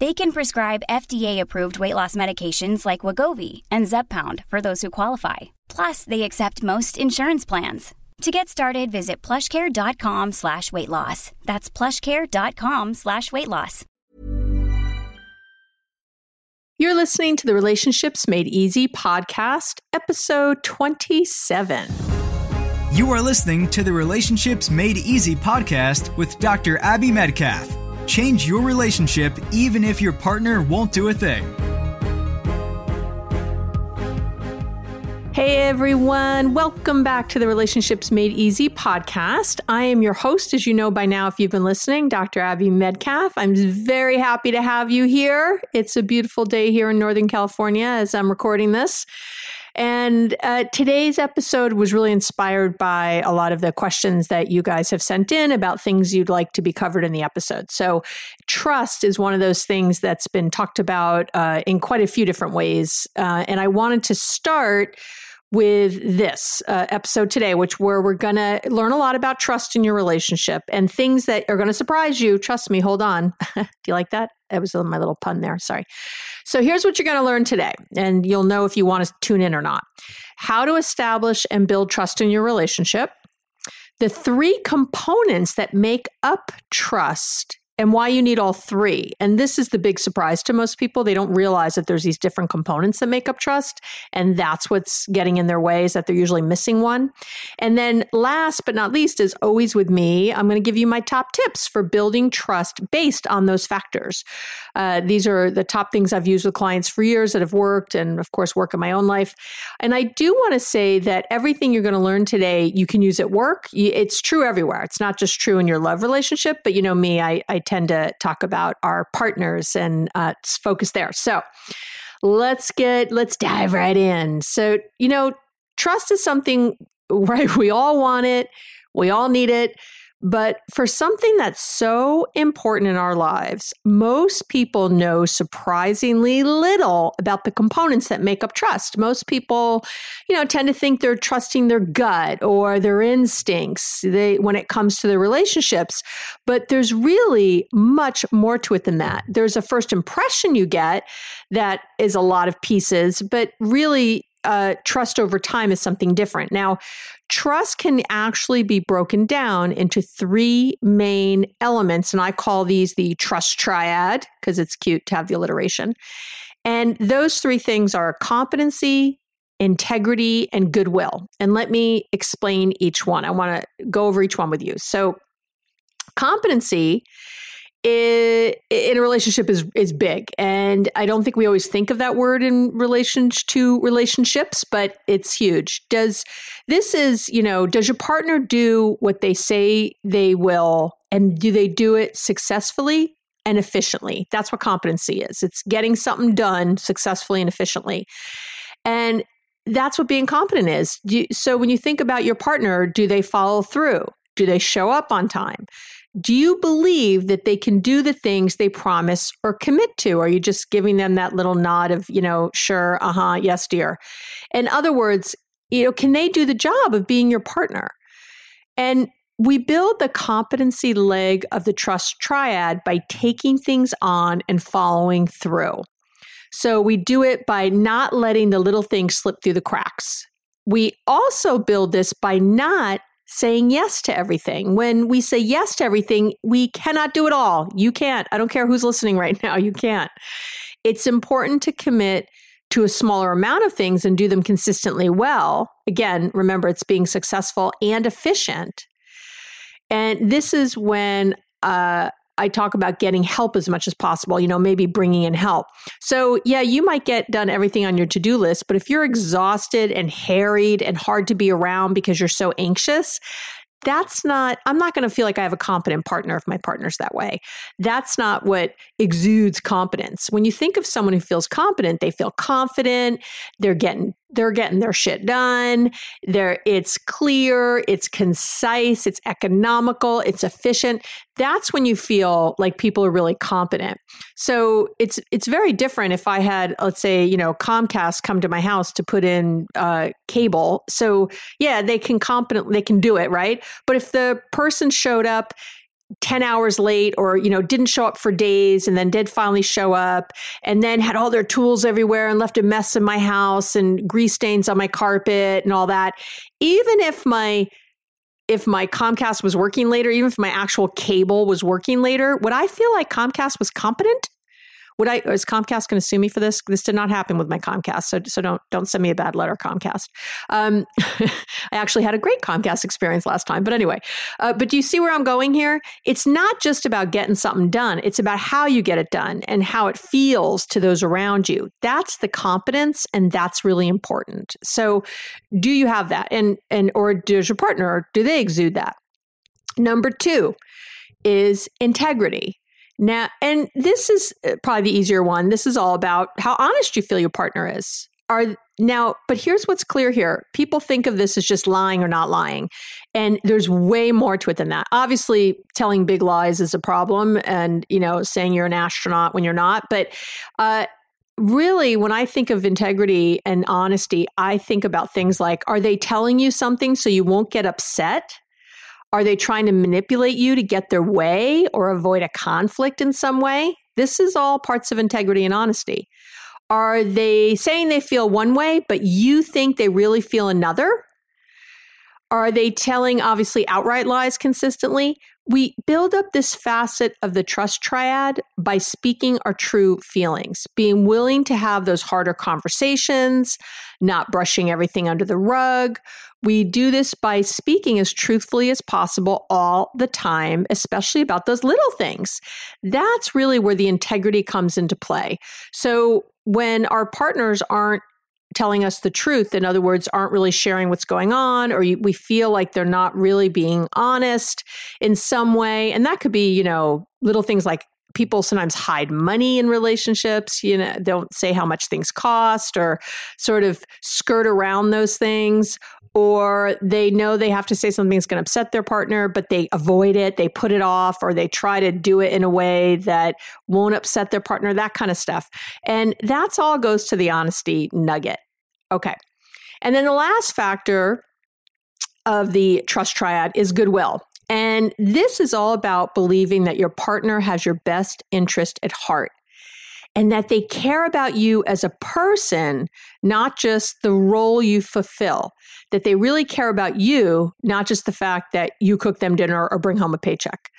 They can prescribe FDA-approved weight loss medications like Wegovy and Zepbound for those who qualify. Plus, they accept most insurance plans. To get started, visit plushcare.com slash weight loss. That's plushcare.com slash weight loss. You're listening to the Relationships Made Easy podcast, episode 27. You are listening to the Relationships Made Easy podcast with Dr. Abby Medcalf. Change your relationship even if your partner won't do a thing. Hey everyone, welcome back to the Relationships Made Easy podcast. I am your host, as you know by now, if you've been listening, Dr. Abby Medcalf. I'm very happy to have you here. It's a beautiful day here in Northern California as I'm recording this. And uh, today's episode was really inspired by a lot of the questions that you guys have sent in about things you'd like to be covered in the episode. So, trust is one of those things that's been talked about uh, in quite a few different ways. Uh, and I wanted to start with this uh, episode today, which where we're going to learn a lot about trust in your relationship and things that are going to surprise you. Trust me. Hold on. Do you like that? That was my little pun there. Sorry. So here's what you're going to learn today, and you'll know if you want to tune in or not. How to establish and build trust in your relationship. The three components that make up trust and why you need all three. And this is the big surprise to most people. They don't realize that there's these different components that make up trust. And that's what's getting in their way is that they're usually missing one. And then last but not least is always with me. I'm going to give you my top tips for building trust based on those factors. Uh, these are the top things I've used with clients for years that have worked and of course work in my own life. And I do want to say that everything you're going to learn today, you can use at work. It's true everywhere. It's not just true in your love relationship, but you know me, I, I tend to talk about our partners and uh, focus there. So let's get let's dive right in. So you know, trust is something right. We all want it. We all need it. But for something that's so important in our lives, most people know surprisingly little about the components that make up trust. Most people, you know, tend to think they're trusting their gut or their instincts they, when it comes to their relationships. But there's really much more to it than that. There's a first impression you get that is a lot of pieces, but really uh, trust over time is something different. Now, trust can actually be broken down into three main elements, and I call these the trust triad because it's cute to have the alliteration. And those three things are competency, integrity, and goodwill. And let me explain each one. I want to go over each one with you. So, competency in a relationship is is big. And i don't think we always think of that word in relation to relationships but it's huge. Does this is you know does your partner do what they say they will? And do they do it successfully and efficiently? That's what competency is. It's getting something done successfully and efficiently. And that's what being competent is. So when you think about your partner do they follow through? Do they show up on time do you believe that they can do the things they promise or commit to? Are you just giving them that little nod of, you know, sure, uh huh, yes, dear? In other words, you know, can they do the job of being your partner? And we build the competency leg of the trust triad by taking things on and following through. So we do it by not letting the little things slip through the cracks. We also build this by not saying yes to everything. When we say yes to everything, we cannot do it all. You can't. I don't care who's listening right now. You can't. It's important to commit to a smaller amount of things and do them consistently well. Again, remember it's being successful and efficient. And this is when uh, I talk about getting help as much as possible, you know, maybe bringing in help. So, yeah, you might get done everything on your to do list, but if you're exhausted and harried and hard to be around because you're so anxious, that's not i'm not going to feel like i have a competent partner if my partner's that way that's not what exudes competence when you think of someone who feels competent they feel confident they're getting they're getting their shit done. There, it's clear, it's concise, it's economical, it's efficient. That's when you feel like people are really competent. So it's it's very different if I had, let's say, you know, Comcast come to my house to put in uh, cable. So yeah, they can competent, they can do it, right? But if the person showed up 10 hours late or you know didn't show up for days and then did finally show up and then had all their tools everywhere and left a mess in my house and grease stains on my carpet and all that. Even if my if my Comcast was working later even if my actual cable was working later would I feel like Comcast was competent would I is Comcast going to sue me for this? This did not happen with my Comcast, so so don't don't send me a bad letter, Comcast. Um, I actually had a great Comcast experience last time, but anyway. Uh, but do you see where I'm going here? It's not just about getting something done; it's about how you get it done and how it feels to those around you. That's the competence, and that's really important. So, do you have that, and and or does your partner do they exude that? Number two is integrity. Now, and this is uh, probably the easier one. This is all about how honest you feel your partner is. Are now, but here's what's clear here. People think of this as just lying or not lying. And there's way more to it than that. Obviously, telling big lies is a problem and, you know, saying you're an astronaut when you're not, but uh really when i think of integrity and honesty i think about things like are they telling you something so you won't get upset are they trying to manipulate you to get their way or avoid a conflict in some way? This is all parts of integrity and honesty. Are they saying they feel one way, but you think they really feel another? Are they telling obviously outright lies consistently? We build up this facet of the trust triad by speaking our true feelings, being willing to have those harder conversations, not brushing everything under the rug. We do this by speaking as truthfully as possible all the time, especially about those little things. That's really where the integrity comes into play. So when our partners aren't telling us the truth. In other words, aren't really sharing what's going on, or we feel like they're not really being honest in some way. And that could be, you know, little things like people sometimes hide money in relationships, you know, don't say how much things cost or sort of skirt around those things. Or they know they have to say something that's going to upset their partner, but they avoid it, they put it off, or they try to do it in a way that won't upset their partner, that kind of stuff. And that's all goes to the honesty nugget. Okay. And then the last factor of the trust triad is goodwill. And this is all about believing that your partner has your best interest at heart and that they care about you as a person, not just the role you fulfill. That they really care about you, not just the fact that you cook them dinner or bring home a paycheck.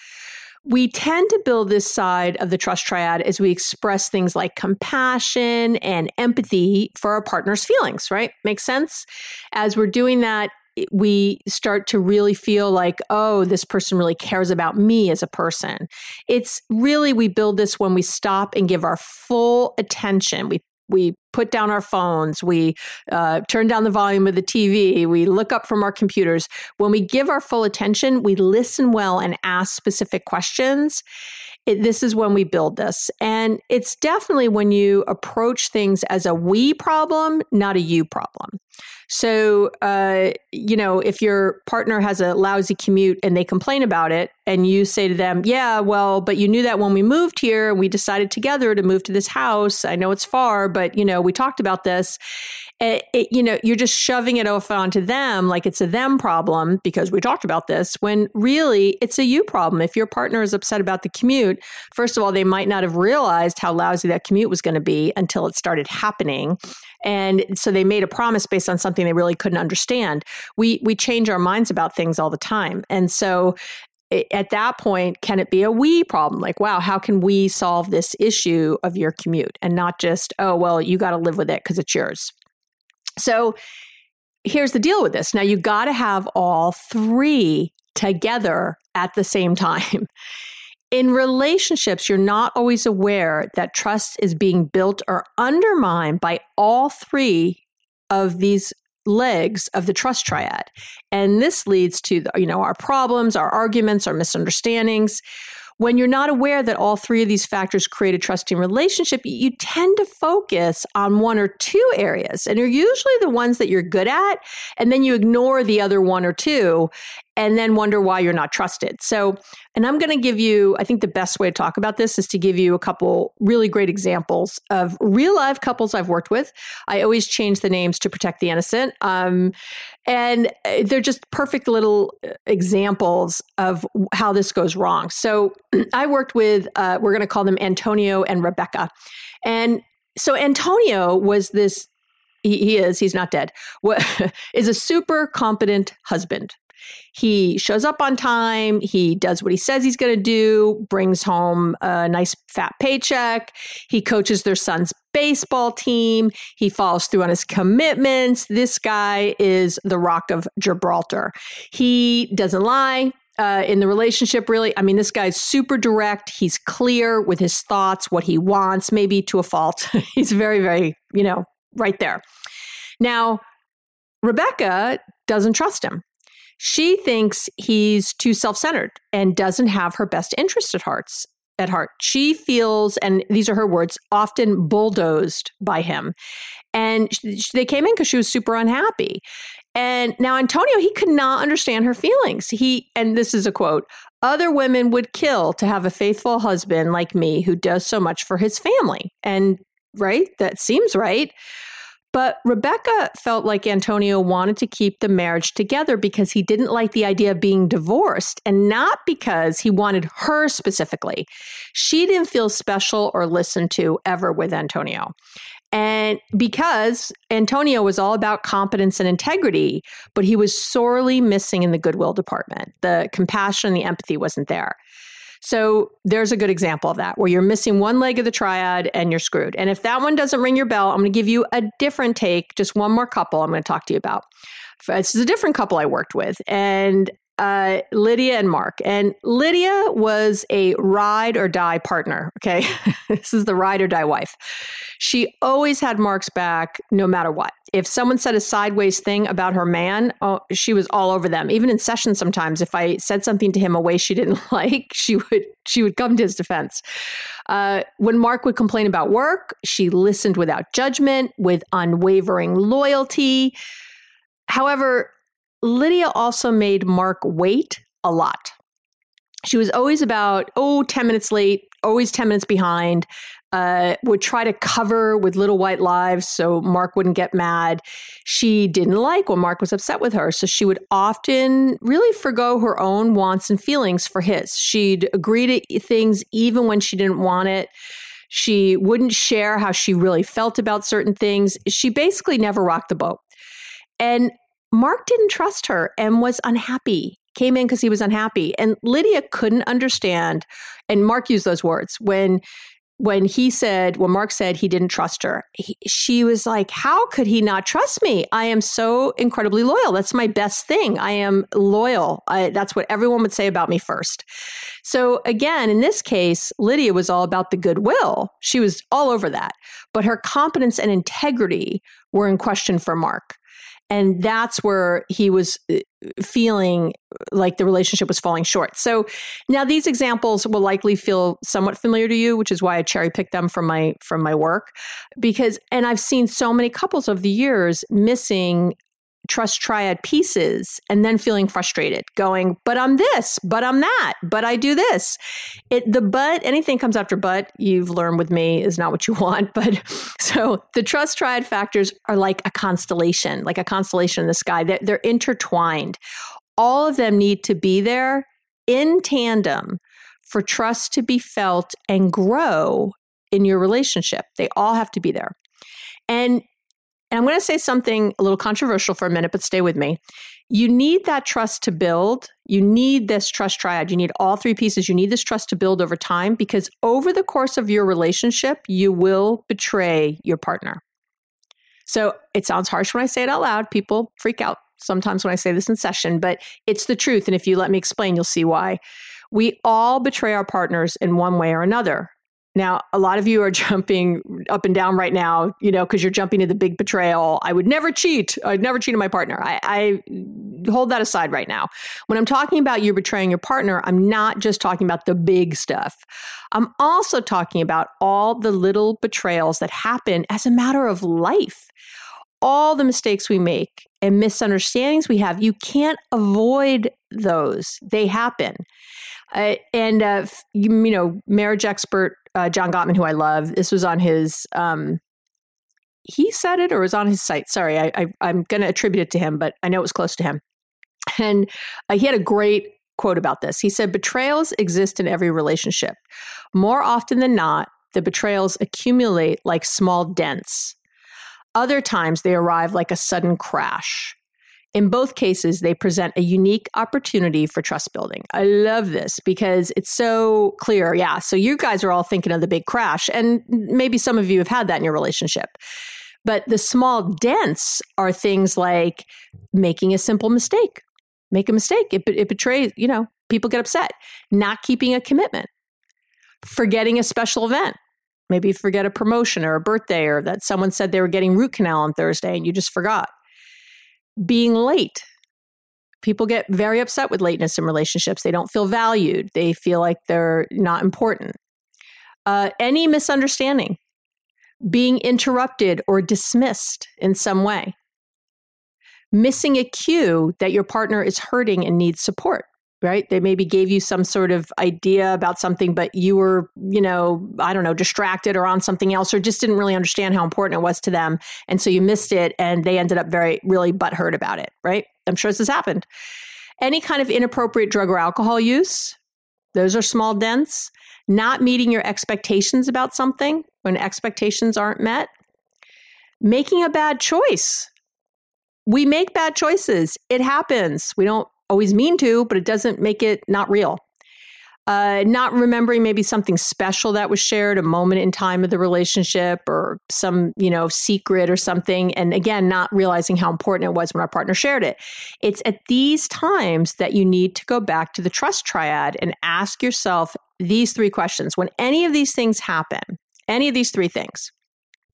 We tend to build this side of the trust triad as we express things like compassion and empathy for our partner's feelings, right? Makes sense? As we're doing that, we start to really feel like, oh, this person really cares about me as a person. It's really, we build this when we stop and give our full attention. We we put down our phones, we uh, turn down the volume of the TV, we look up from our computers. When we give our full attention, we listen well and ask specific questions. It, this is when we build this. And it's definitely when you approach things as a we problem, not a you problem. So, uh, you know, if your partner has a lousy commute and they complain about it, and you say to them, Yeah, well, but you knew that when we moved here and we decided together to move to this house. I know it's far, but, you know, we talked about this. It, it, you know, you're just shoving it off onto them like it's a them problem because we talked about this, when really it's a you problem. If your partner is upset about the commute, first of all, they might not have realized how lousy that commute was going to be until it started happening. And so they made a promise based on something they really couldn't understand. We we change our minds about things all the time. And so at that point, can it be a we problem? Like, wow, how can we solve this issue of your commute? And not just, oh, well, you got to live with it because it's yours. So here's the deal with this. Now, you got to have all three together at the same time. In relationships, you're not always aware that trust is being built or undermined by all three of these legs of the trust triad. And this leads to, you know, our problems, our arguments, our misunderstandings. When you're not aware that all three of these factors create a trusting relationship, you tend to focus on one or two areas, and you're usually the ones that you're good at, and then you ignore the other one or two and then wonder why you're not trusted. So, and I'm going to give you, I think the best way to talk about this is to give you a couple really great examples of real life couples I've worked with. I always change the names to protect the innocent. Um, and uh, they're just perfect little uh, examples of how this goes wrong. So, I worked with, uh, we're going to call them Antonio and Rebecca. And so, Antonio was this he, is he's not dead is a super competent husband he shows up on time. He does what he says he's going to do, brings home a nice fat paycheck. He coaches their son's baseball team. He follows through on his commitments. This guy is the rock of Gibraltar. He doesn't lie. Uh, in the relationship, really, I mean, this guy's super direct. He's clear with his thoughts, what he wants, maybe to a fault. he's very, very, you know, right there. Now, Rebecca doesn't trust him. She thinks he's too self-centered and doesn't have her best interest at hearts at heart. She feels, and these are her words, often bulldozed by him. And they came in because she was super unhappy. And now Antonio, he could not understand her feelings. He, and this is a quote, other women would kill to have a faithful husband like me who does so much for his family. And right, that seems right. But Rebecca felt like Antonio wanted to keep the marriage together because he didn't like the idea of being divorced and not because he wanted her specifically. She didn't feel special or listened to ever with Antonio. And because Antonio was all about competence and integrity, but he was sorely missing in the goodwill department. The compassion and the empathy wasn't there. So there's a good example of that where you're missing one leg of the triad and you're screwed. And if that one doesn't ring your bell, I'm going to give you a different take, just one more couple I'm going to talk to you about. This is a different couple I worked with. And uh, Lydia and Mark. And Lydia was a ride or die partner. Okay. this is the ride or die wife. She always had Mark's back no matter what. If someone said a sideways thing about her man, oh, she was all over them. Even in session sometimes, if I said something to him a way she didn't like, she would she would come to his defense. Uh, when Mark would complain about work, she listened without judgment, with unwavering loyalty. However, Lydia also made Mark wait a lot. She was always about, oh, 10 minutes late, always 10 minutes behind, uh, would try to cover with little white lies so Mark wouldn't get mad. She didn't like when Mark was upset with her, so she would often really forego her own wants and feelings for his. She'd agree to things even when she didn't want it. She wouldn't share how she really felt about certain things. She basically never rocked the boat. And Mark didn't trust her and was unhappy. Came in because he was unhappy. And Lydia couldn't understand. And Mark used those words when when he said, when Mark said he didn't trust her, he, she was like, How could he not trust me? I am so incredibly loyal. That's my best thing. I am loyal. I, that's what everyone would say about me first. So, again, in this case, Lydia was all about the goodwill. She was all over that. But her competence and integrity were in question for Mark. And that's where he was uh, feeling like the relationship was falling short. So now these examples will likely feel somewhat familiar to you, which is why I cherry picked them from my from my work because and I've seen so many couples over the years missing trust triad pieces and then feeling frustrated going but i'm this but i'm that but i do this. It the but anything comes after but you've learned with me is not what you want but so the trust triad factors are like a constellation like a constellation in the sky. They're, they're intertwined. All of them need to be there in tandem for trust to be felt and grow in your relationship. They all have to be there. And and I'm going to say something a little controversial for a minute, but stay with me. You need that trust to build. You need this trust triad. You need all three pieces. You need this trust to build over time because over the course of your relationship, you will betray your partner. So it sounds harsh when I say it out loud. People freak out sometimes when I say this in session, but it's the truth. And if you let me explain, you'll see why. We all betray our partners in one way or another. Now, a lot of you are jumping up and down right now, you know, because you're jumping to the big betrayal. I would never cheat. I'd never cheat on my partner. I, I hold that aside right now. When I'm talking about you betraying your partner, I'm not just talking about the big stuff. I'm also talking about all the little betrayals that happen as a matter of life. All the mistakes we make and misunderstandings we have, you can't avoid those. They happen. Uh, and uh, you, you, know, marriage expert uh, John Gottman, who I love. This was on his. Um, he said it or was on his site. Sorry, I, I, am going to attribute it to him, but I know it was close to him. And uh, he had a great quote about this. He said, Betrayals exist in every relationship. More often than not, the betrayals accumulate like small dents. Other times, they arrive like a sudden crash. In both cases, they present a unique opportunity for trust building. I love this because it's so clear. Yeah. So you guys are all thinking of the big crash, and maybe some of you have had that in your relationship. But the small dents are things like making a simple mistake. Make a mistake. It, it betrays, you know, people get upset. Not keeping a commitment. Forgetting a special event. Maybe forget a promotion or a birthday or that someone said they were getting root canal on Thursday and you just forgot being late. People get very upset with lateness in relationships. They don't feel valued, they feel like they're not important. Uh, any misunderstanding, being interrupted or dismissed in some way, missing a cue that your partner is hurting and needs support right? They maybe gave you some sort of idea about something, but you were, you know, I don't know, distracted or on something else, or just didn't really understand how important it was to them. And so you missed it and they ended up very, really butthurt about it, right? I'm sure this has happened. Any kind of inappropriate drug or alcohol use, those are small dents. Not meeting your expectations about something when expectations aren't met. Making a bad choice. We make bad choices. It happens. We don't always mean to, but it doesn't make it not real. Uh, not remembering maybe something special that was shared, a moment in time of the relationship, or some you know secret or something, and again, not realizing how important it was when our partner shared it. It's at these times that you need to go back to the trust triad and ask yourself these three questions. When any of these things happen, any of these three things,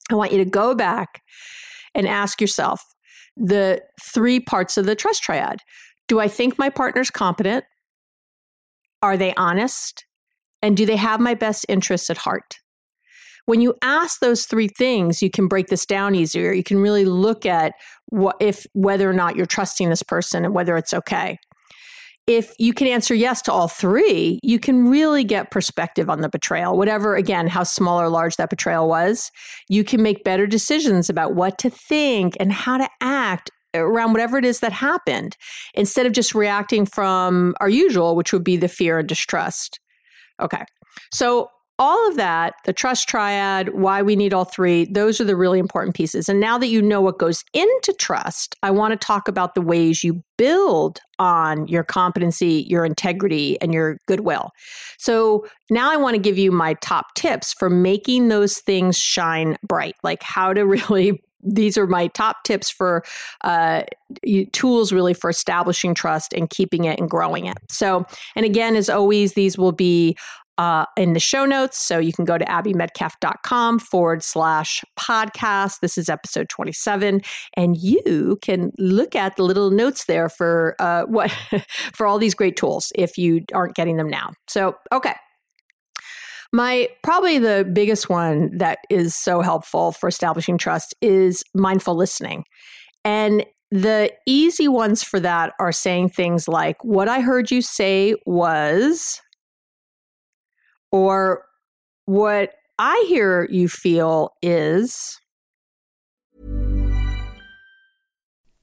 I want you to go back and ask yourself the three parts of the trust triad. Do I think my partner's competent? Are they honest? And do they have my best interests at heart? When you ask those three things, you can break this down easier. You can really look at what if whether or not you're trusting this person and whether it's okay. If you can answer yes to all three, you can really get perspective on the betrayal, whatever, again, how small or large that betrayal was. You can make better decisions about what to think and how to act around whatever it is that happened instead of just reacting from our usual, which would be the fear and distrust. Okay. So, all of that, the trust triad, why we need all three, those are the really important pieces. And now that you know what goes into trust, I want to talk about the ways you build on your competency, your integrity, and your goodwill. So now I want to give you my top tips for making those things shine bright, like how to really these are my top tips for uh, tools really for establishing trust and keeping it and growing it. So, and again, as always, these will be uh, in the show notes. So you can go to abbymedcalf.com forward slash podcast. This is episode 27. And you can look at the little notes there for uh, what for all these great tools if you aren't getting them now. So, okay. My probably the biggest one that is so helpful for establishing trust is mindful listening. And the easy ones for that are saying things like, What I heard you say was, or what I hear you feel is.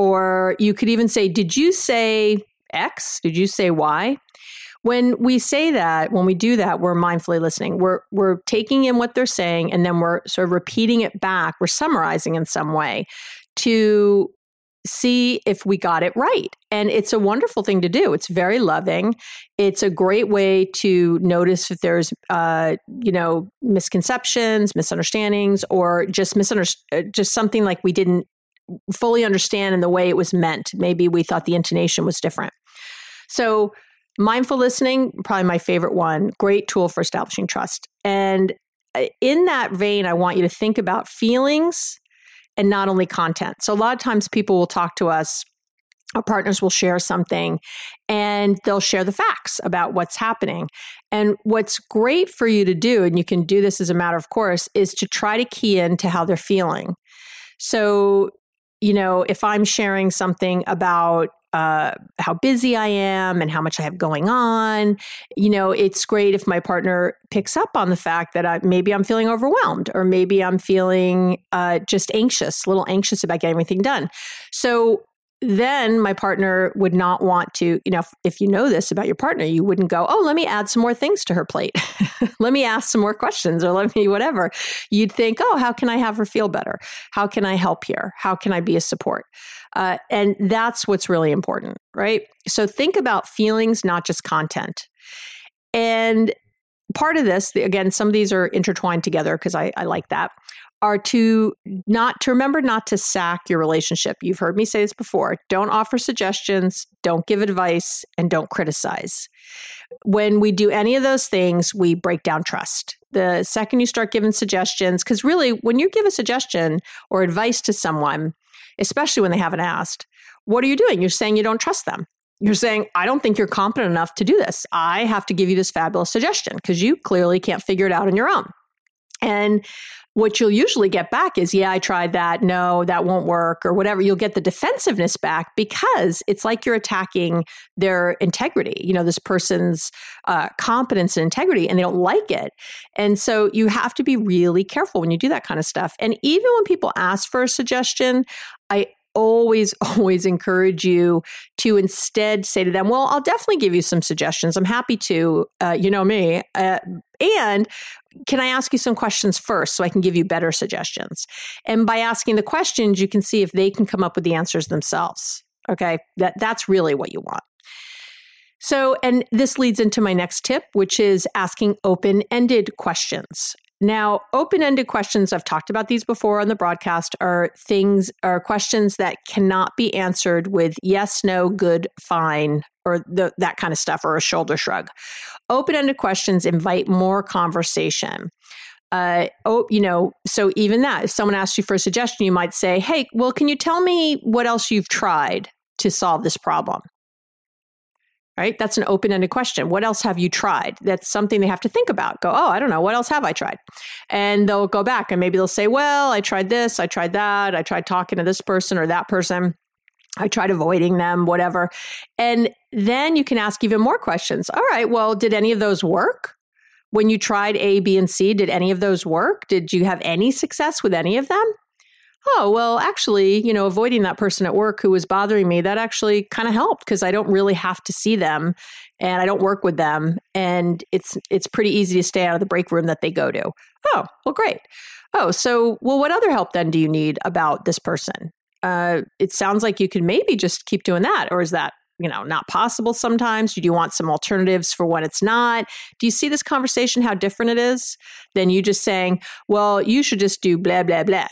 Or you could even say, Did you say X? Did you say Y? When we say that, when we do that, we're mindfully listening. We're we're taking in what they're saying and then we're sort of repeating it back. We're summarizing in some way to see if we got it right. And it's a wonderful thing to do. It's very loving. It's a great way to notice if there's, uh, you know, misconceptions, misunderstandings, or just misunderstand, just something like we didn't fully understand in the way it was meant. Maybe we thought the intonation was different. So, mindful listening, probably my favorite one, great tool for establishing trust. And uh, in that vein, I want you to think about feelings and not only content. So, a lot of times people will talk to us. Our partners will share something and they'll share the facts about what's happening. And what's great for you to do, and you can do this as a matter of course, is to try to key into how they're feeling. So, you know, if I'm sharing something about uh, how busy I am and how much I have going on. You know, it's great if my partner picks up on the fact that I, maybe I'm feeling overwhelmed or maybe I'm feeling uh, just anxious, a little anxious about getting everything done. So then my partner would not want to, you know, if, if, you know this about your partner, you wouldn't go, oh, let me add some more things to her plate. let me ask some more questions or let me whatever. You'd think, oh, how can I have her feel better? How can I help here? How can I be a support? Uh, and that's what's really important, right? So think about feelings, not just content. And part of this, again, some of these are intertwined together because I, I like that are to not to remember not to sack your relationship. You've heard me say this before. Don't offer suggestions, don't give advice, and don't criticize. When we do any of those things, we break down trust. The second you start giving suggestions, because really, when you give a suggestion or advice to someone, especially when they haven't asked, what are you doing? You're saying you don't trust them. You're saying, I don't think you're competent enough to do this. I have to give you this fabulous suggestion because you clearly can't figure it out on your own. And what you'll usually get back is, yeah, I tried that. No, that won't work, or whatever. You'll get the defensiveness back because it's like you're attacking their integrity, you know, this person's uh, competence and integrity, and they don't like it. And so you have to be really careful when you do that kind of stuff. And even when people ask for a suggestion, I always, always encourage you to instead say to them, Well, I'll definitely give you some suggestions. I'm happy to, uh, you know me. Uh, and can I ask you some questions first so I can give you better suggestions? And by asking the questions, you can see if they can come up with the answers themselves. Okay. That, that's really what you want. So, and this leads into my next tip, which is asking open ended questions. Now, open ended questions, I've talked about these before on the broadcast, are things, are questions that cannot be answered with yes, no, good, fine, or the, that kind of stuff, or a shoulder shrug. Open ended questions invite more conversation. Uh, oh, you know, so even that, if someone asks you for a suggestion, you might say, hey, well, can you tell me what else you've tried to solve this problem? Right? That's an open ended question. What else have you tried? That's something they have to think about. Go, oh, I don't know. What else have I tried? And they'll go back and maybe they'll say, well, I tried this, I tried that, I tried talking to this person or that person. I tried avoiding them, whatever. And then you can ask even more questions. All right, well, did any of those work? When you tried A, B, and C, did any of those work? Did you have any success with any of them? Oh, well, actually, you know, avoiding that person at work who was bothering me, that actually kind of helped because I don't really have to see them and I don't work with them. And it's it's pretty easy to stay out of the break room that they go to. Oh, well, great. Oh, so well, what other help then do you need about this person? Uh, it sounds like you could maybe just keep doing that, or is that you know not possible sometimes? Do you want some alternatives for when it's not? Do you see this conversation how different it is than you just saying well you should just do blah blah blah.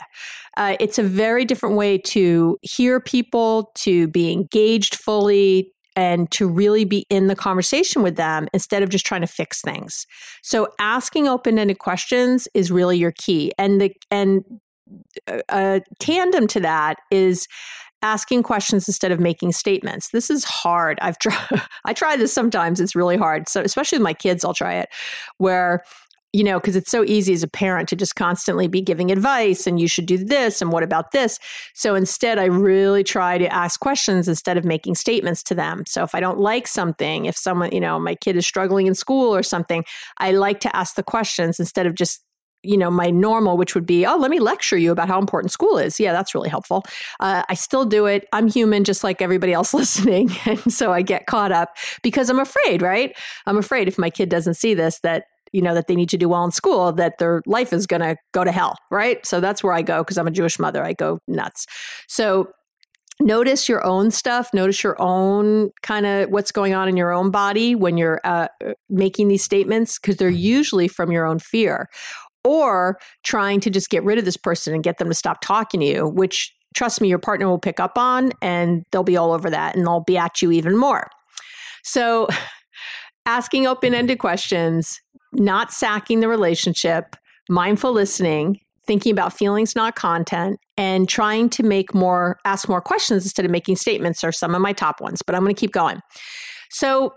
Uh, it's a very different way to hear people to be engaged fully and to really be in the conversation with them instead of just trying to fix things. So asking open-ended questions is really your key. And the and a uh, uh, tandem to that is asking questions instead of making statements. This is hard. I've tried I try this sometimes. It's really hard. So especially with my kids, I'll try it where you know, because it's so easy as a parent to just constantly be giving advice and you should do this and what about this. So instead, I really try to ask questions instead of making statements to them. So if I don't like something, if someone, you know, my kid is struggling in school or something, I like to ask the questions instead of just you know my normal which would be oh let me lecture you about how important school is. Yeah that's really helpful. Uh, i still do it. I'm human just like everybody else listening and so i get caught up because i'm afraid right? I'm afraid if my kid doesn't see this that you know that they need to do well in school that their life is going to go to hell right? So that's where i go because i'm a jewish mother. I go nuts. So notice your own stuff. Notice your own kind of what's going on in your own body when you're uh, making these statements because they're usually from your own fear or trying to just get rid of this person and get them to stop talking to you, which trust me, your partner will pick up on and they'll be all over that and they'll be at you even more. So, asking open ended questions, not sacking the relationship, mindful listening, thinking about feelings, not content, and trying to make more, ask more questions instead of making statements are some of my top ones, but I'm going to keep going. So,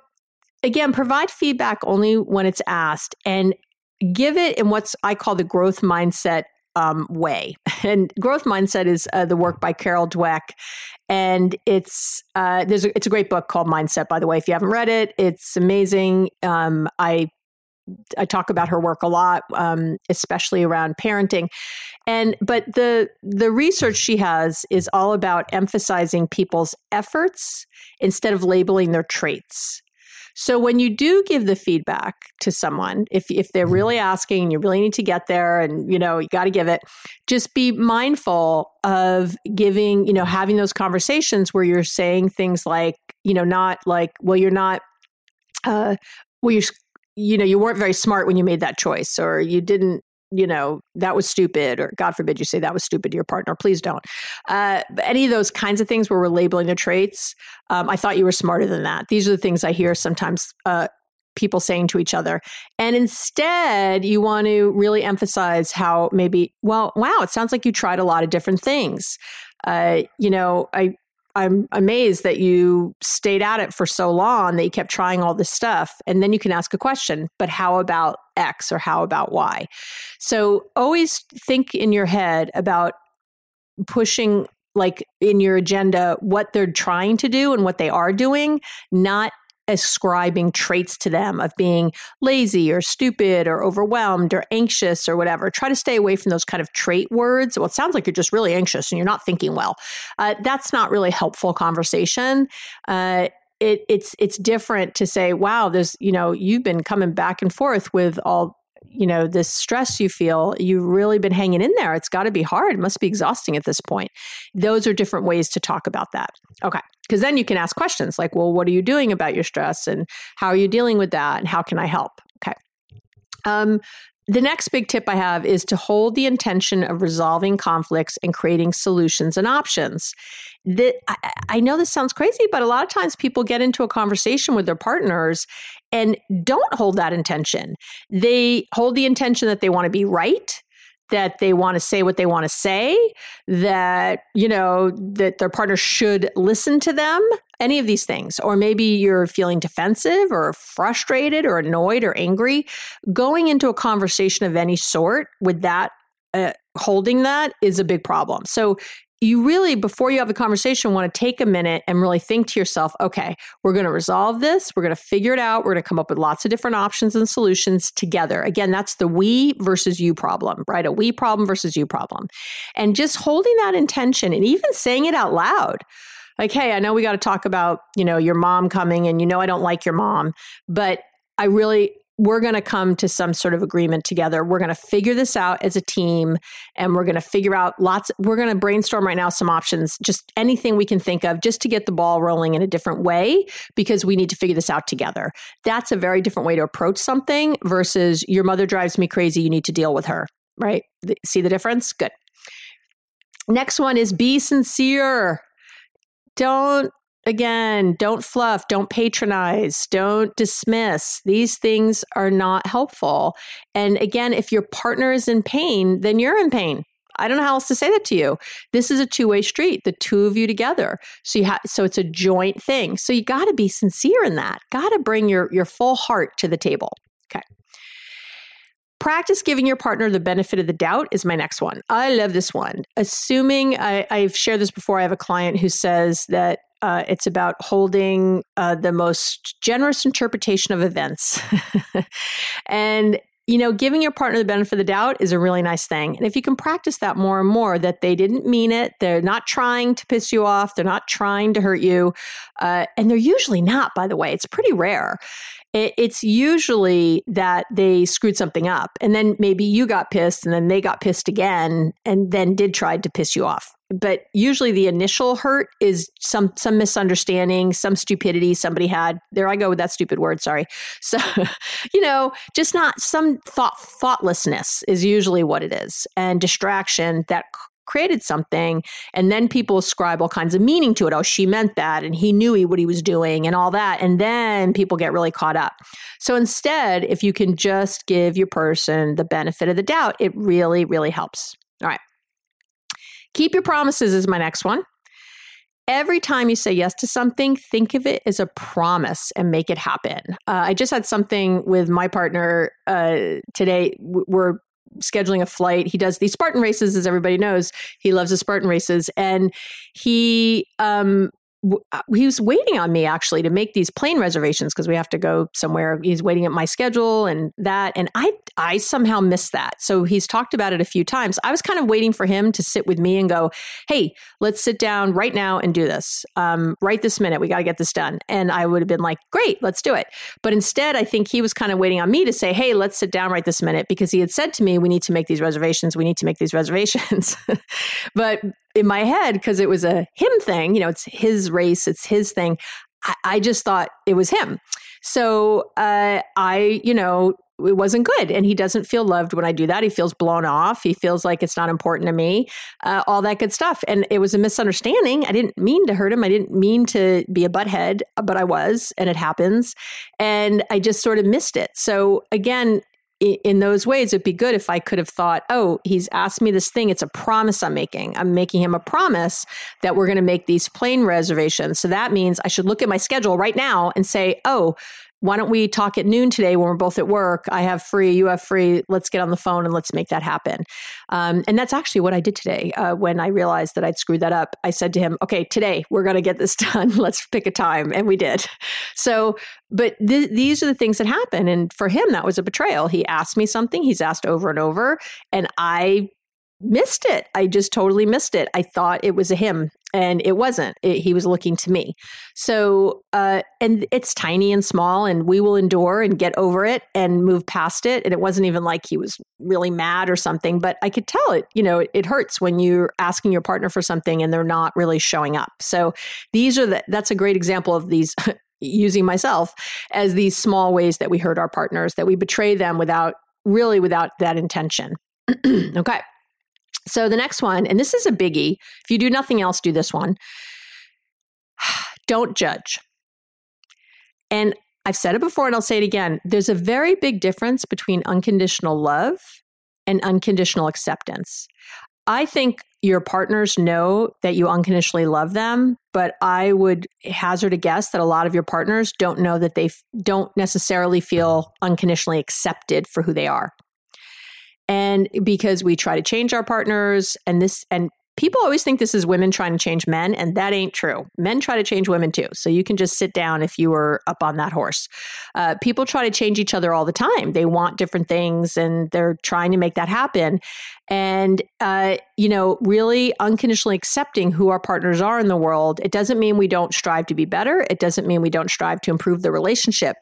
again, provide feedback only when it's asked and give it in what's I call the growth mindset um, way. And growth mindset is uh, the work by Carol Dweck, and it's uh, there's a, it's a great book called Mindset. By the way, if you haven't read it, it's amazing. Um, I I talk about her work a lot, um, especially around parenting. And but the the research she has is all about emphasizing people's efforts instead of labeling their traits. So when you do give the feedback to someone, if if they're mm-hmm. really asking and you really need to get there and you know, you got to give it, just be mindful of giving, you know, having those conversations where you're saying things like, you know, not like, well, you're not uh well you're you know, you weren't very smart when you made that choice or you didn't you know, that was stupid, or God forbid you say that was stupid to your partner. Please don't. Uh, any of those kinds of things where we're labeling the traits, um, I thought you were smarter than that. These are the things I hear sometimes uh, people saying to each other. And instead, you want to really emphasize how maybe, well, wow, it sounds like you tried a lot of different things. Uh, you know, I I'm amazed that you stayed at it for so long that you kept trying all this stuff. And then you can ask a question, but how about X or how about Y? So always think in your head about pushing like in your agenda what they're trying to do and what they are doing, not ascribing traits to them of being lazy or stupid or overwhelmed or anxious or whatever. Try to stay away from those kind of trait words. Well, it sounds like you're just really anxious and you're not thinking well. Uh, that's not really helpful conversation. Uh, it, it's it's different to say, wow, there's you know you've been coming back and forth with all you know this stress you feel you've really been hanging in there it's got to be hard it must be exhausting at this point those are different ways to talk about that okay Because then you can ask questions like, well, what are you doing about your stress? And how are you dealing with that? And how can I help? Okay. Um, the next big tip I have is to hold the intention of resolving conflicts and creating solutions and options. That I, I know this sounds crazy, but a lot of times people get into a conversation with their partners and don't hold that intention. They hold the intention that they want to be right that they want to say what they want to say, that, you know, that their partner should listen to them, any of these things. Or maybe you're feeling defensive or frustrated or annoyed or angry. Going into a conversation of any sort with that uh, holding that is a big problem. So you really, before you have a conversation, want to take a minute and really think to yourself, okay, we're going to resolve this. We're going to figure it out. We're going to come up with lots of different options and solutions together. Again, that's the we versus you problem, right? A we problem versus you problem. And just holding that intention and even saying it out loud like hey i know we got to talk about you know your mom coming and you know i don't like your mom but i really we're going to come to some sort of agreement together. We're going to figure this out as a team and we're going to figure out lots. We're going to brainstorm right now some options, just anything we can think of just to get the ball rolling in a different way because we need to figure this out together. That's a very different way to approach something versus your mother drives me crazy. You need to deal with her, right? See the difference? Good. Next one is be sincere. Don't again, don't fluff, don't patronize, don't dismiss. These things are not helpful. And again, if your partner is in pain, then you're in pain. I don't know how else to say that to you. This is a two-way street, the two of you together. So you have so it's a joint thing. So you got to be sincere in that. Got to bring your your full heart to the table. Okay. Practice giving your partner the benefit of the doubt is my next one. I love this one. Assuming I, I've shared this before, I have a client who says that uh, it's about holding uh, the most generous interpretation of events. and you know, giving your partner the benefit of the doubt is a really nice thing. And if you can practice that more and more, that they didn't mean it, they're not trying to piss you off, they're not trying to hurt you, uh, and they're usually not, by the way, it's pretty rare. It's usually that they screwed something up, and then maybe you got pissed, and then they got pissed again, and then did try to piss you off but usually the initial hurt is some some misunderstanding, some stupidity somebody had. There I go with that stupid word, sorry. So, you know, just not some thought thoughtlessness is usually what it is and distraction that created something and then people ascribe all kinds of meaning to it oh she meant that and he knew he, what he was doing and all that and then people get really caught up so instead if you can just give your person the benefit of the doubt it really really helps all right Keep your promises is my next one. Every time you say yes to something, think of it as a promise and make it happen. Uh, I just had something with my partner uh, today. We're scheduling a flight. He does these Spartan races, as everybody knows. He loves the Spartan races, and he um, he was waiting on me actually to make these plane reservations because we have to go somewhere. He's waiting at my schedule and that, and I I somehow missed that. So he's talked about it a few times. I was kind of waiting for him to sit with me and go, "Hey, let's sit down right now and do this. Um, right this minute, we got to get this done." And I would have been like, "Great, let's do it." But instead, I think he was kind of waiting on me to say, "Hey, let's sit down right this minute," because he had said to me, "We need to make these reservations. We need to make these reservations." but in my head, because it was a him thing, you know, it's his race, it's his thing. I, I just thought it was him. So uh, I, you know, it wasn't good. And he doesn't feel loved when I do that. He feels blown off. He feels like it's not important to me, uh, all that good stuff. And it was a misunderstanding. I didn't mean to hurt him. I didn't mean to be a butthead, but I was, and it happens. And I just sort of missed it. So again, in those ways, it'd be good if I could have thought, oh, he's asked me this thing. It's a promise I'm making. I'm making him a promise that we're going to make these plane reservations. So that means I should look at my schedule right now and say, oh, why don't we talk at noon today when we're both at work? I have free, you have free. Let's get on the phone and let's make that happen. Um, and that's actually what I did today uh, when I realized that I'd screwed that up. I said to him, okay, today we're going to get this done. let's pick a time. And we did. So, but th- these are the things that happen. And for him, that was a betrayal. He asked me something, he's asked over and over, and I missed it. I just totally missed it. I thought it was a him and it wasn't. It, he was looking to me. So, uh, and it's tiny and small, and we will endure and get over it and move past it. And it wasn't even like he was really mad or something, but I could tell it, you know, it, it hurts when you're asking your partner for something and they're not really showing up. So, these are the, that's a great example of these. using myself as these small ways that we hurt our partners, that we betray them without really without that intention. okay. So the next one, and this is a biggie. If you do nothing else, do this one. Don't judge. And I've said it before and I'll say it again. There's a very big difference between unconditional love and unconditional acceptance. I think your partners know that you unconditionally love them, but I would hazard a guess that a lot of your partners don't know that they f- don't necessarily feel unconditionally accepted for who they are and because we try to change our partners and this and people always think this is women trying to change men and that ain't true. Men try to change women too. So you can just sit down if you were up on that horse. Uh, people try to change each other all the time. They want different things and they're trying to make that happen. And uh, you know really unconditionally accepting who our partners are in the world it doesn't mean we don't strive to be better. It doesn't mean we don't strive to improve the relationship.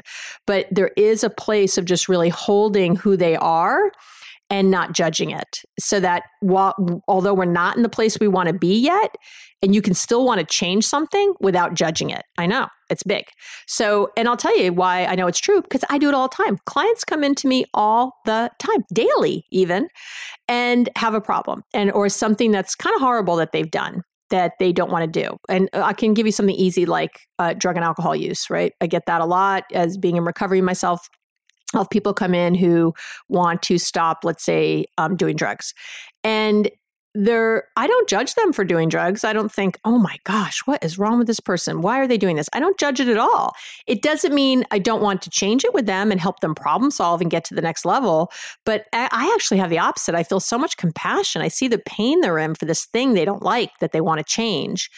But there is a place of just really holding who they are and not judging it so that while, although we're not in the place we want to be yet and you can still want to change something without judging it i know it's big so and i'll tell you why i know it's true because i do it all the time clients come into me all the time daily even and have a problem and or something that's kind of horrible that they've done that they don't want to do. And I can give you something easy like uh, drug and alcohol use, right? I get that a lot as being in recovery myself. I'll people come in who want to stop, let's say, um, doing drugs. And they're I don't judge them for doing drugs. I don't think, "Oh my gosh, what is wrong with this person? Why are they doing this?" I don't judge it at all. It doesn't mean I don't want to change it with them and help them problem solve and get to the next level, but I actually have the opposite. I feel so much compassion. I see the pain they're in for this thing they don't like that they want to change.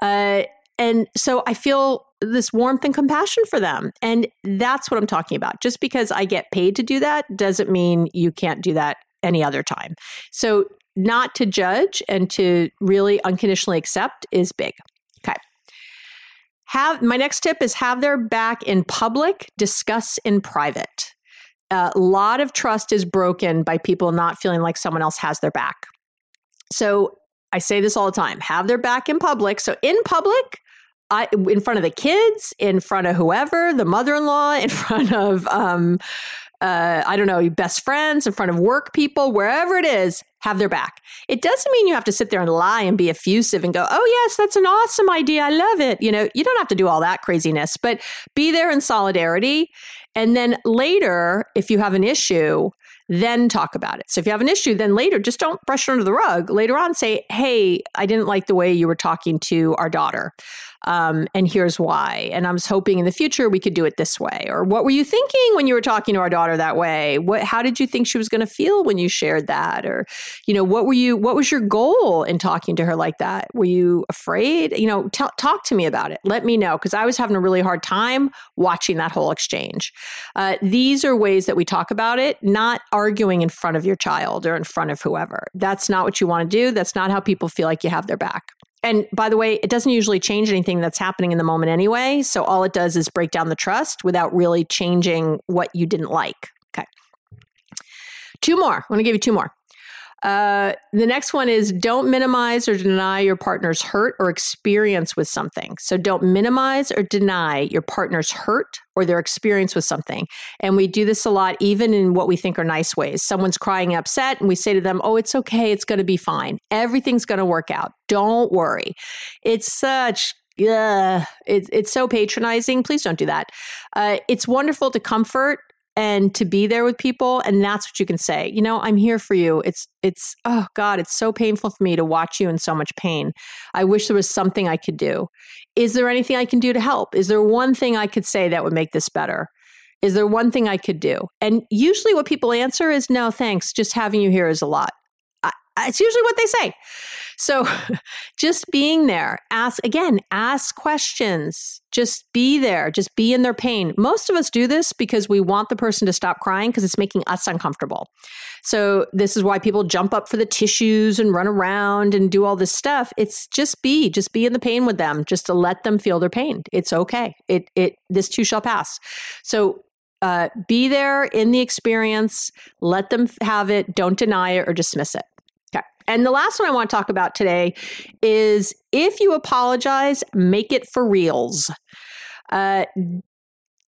Uh, and so I feel this warmth and compassion for them. And that's what I'm talking about. Just because I get paid to do that doesn't mean you can't do that any other time. So, not to judge and to really unconditionally accept is big. Okay. Have my next tip is have their back in public, discuss in private. A lot of trust is broken by people not feeling like someone else has their back. So I say this all the time have their back in public. So, in public, I, in front of the kids, in front of whoever, the mother in law, in front of, um, uh, I don't know, best friends, in front of work people, wherever it is, have their back. It doesn't mean you have to sit there and lie and be effusive and go, oh, yes, that's an awesome idea. I love it. You know, you don't have to do all that craziness, but be there in solidarity. And then later, if you have an issue, then talk about it. So if you have an issue, then later just don't brush it under the rug. Later on, say, hey, I didn't like the way you were talking to our daughter. Um, and here's why. And I was hoping in the future we could do it this way. Or what were you thinking when you were talking to our daughter that way? What, how did you think she was going to feel when you shared that? Or, you know, what were you, what was your goal in talking to her like that? Were you afraid? You know, t- talk to me about it. Let me know. Cause I was having a really hard time watching that whole exchange. Uh, these are ways that we talk about it, not arguing in front of your child or in front of whoever. That's not what you want to do. That's not how people feel like you have their back. And by the way, it doesn't usually change anything that's happening in the moment anyway. So all it does is break down the trust without really changing what you didn't like. Okay. Two more. I want to give you two more. Uh, the next one is don't minimize or deny your partner's hurt or experience with something. So don't minimize or deny your partner's hurt or their experience with something. And we do this a lot, even in what we think are nice ways. Someone's crying upset, and we say to them, Oh, it's okay. It's going to be fine. Everything's going to work out. Don't worry. It's such yeah, it's it's so patronizing. Please don't do that. Uh, it's wonderful to comfort and to be there with people and that's what you can say you know i'm here for you. It's it's oh god it's so painful for me to watch you in so much pain. I wish there was something i could do. Is there anything i can do to help? Is there one thing i could say that would make this better? Is there one thing i could do? And usually what people answer is no thanks. Just having you here is a lot. I, it's usually what they say So just being there, ask again, ask questions. Just be there, just be in their pain. Most of us do this because we want the person to stop crying because it's making us uncomfortable. So this is why people jump up for the tissues and run around and do all this stuff. It's just be, just be in the pain with them, just to let them feel their pain. It's okay. It it this too shall pass. So uh, be there in the experience, let them have it, don't deny it or dismiss it. And the last one I want to talk about today is if you apologize, make it for reals. Uh,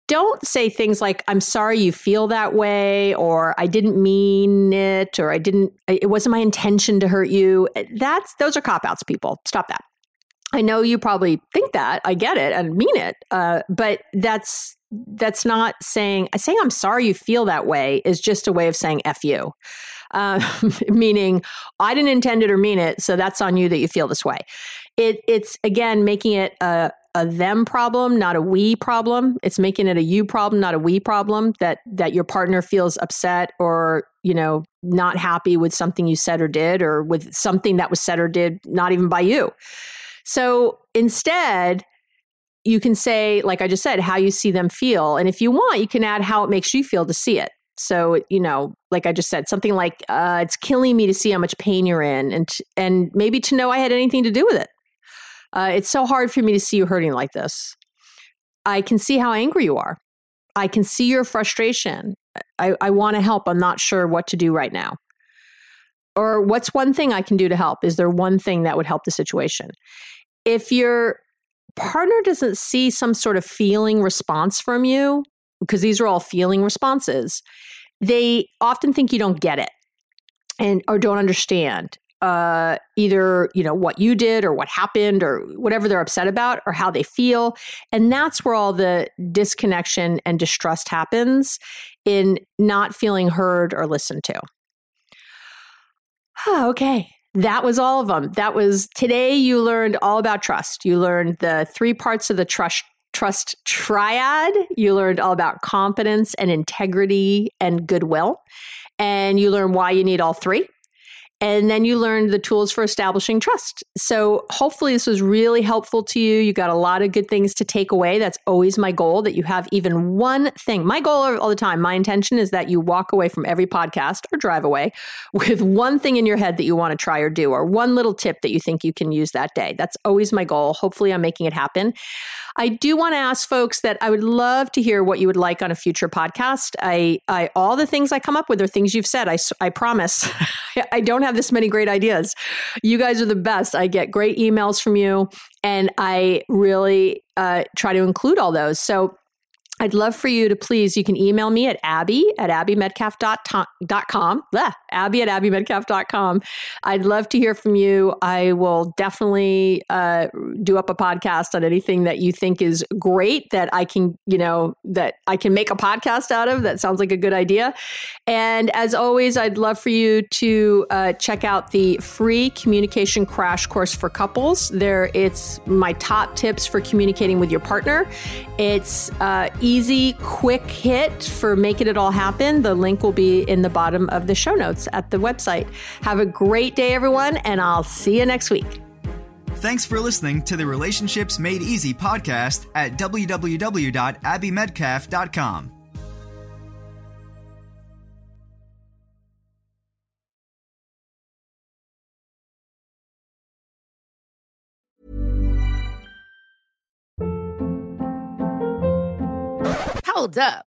don't say things like i'm sorry you feel that way or i didn't mean it or i didn't it wasn't my intention to hurt you. That's those are cop outs people. Stop that. I know you probably think that i get it and mean it uh, but that's that's not saying saying i'm sorry you feel that way is just a way of saying f you uh, meaning i didn't intend it or mean it so that's on you that you feel this way it, it's again making it a, a them problem, not a we problem. It's making it a you problem, not a we problem. That that your partner feels upset or you know not happy with something you said or did, or with something that was said or did, not even by you. So instead, you can say, like I just said, how you see them feel, and if you want, you can add how it makes you feel to see it. So you know, like I just said, something like uh, it's killing me to see how much pain you're in, and and maybe to know I had anything to do with it. Uh, it's so hard for me to see you hurting like this. I can see how angry you are. I can see your frustration. I, I want to help. I'm not sure what to do right now. Or what's one thing I can do to help? Is there one thing that would help the situation? If your partner doesn't see some sort of feeling response from you, because these are all feeling responses, they often think you don't get it and or don't understand uh, either you know what you did or what happened or whatever they're upset about or how they feel and that's where all the disconnection and distrust happens in not feeling heard or listened to. Oh, okay. That was all of them that was today you learned all about trust. You learned the three parts of the trust trust triad you learned all about confidence and integrity and goodwill and you learned why you need all three and then you learned the tools for establishing trust. So hopefully this was really helpful to you. You got a lot of good things to take away. That's always my goal that you have even one thing. My goal all the time, my intention is that you walk away from every podcast or drive away with one thing in your head that you want to try or do, or one little tip that you think you can use that day. That's always my goal. Hopefully I'm making it happen. I do want to ask folks that I would love to hear what you would like on a future podcast. I, I all the things I come up with are things you've said. I, I promise. I don't have this many great ideas. You guys are the best. I get great emails from you, and I really uh, try to include all those. So I'd love for you to please, you can email me at abby at abbymedcalf.com. Blah, abby at abbymedcalf.com. I'd love to hear from you. I will definitely uh, do up a podcast on anything that you think is great that I can, you know, that I can make a podcast out of. That sounds like a good idea. And as always, I'd love for you to uh, check out the free communication crash course for couples. There, it's my top tips for communicating with your partner. It's uh, easy, quick hit for making it all happen. The link will be in the bottom of the show notes at the website. Have a great day, everyone, and I'll see you next week. Thanks for listening to the Relationships Made Easy podcast at www.abbymedcalf.com. Hold up.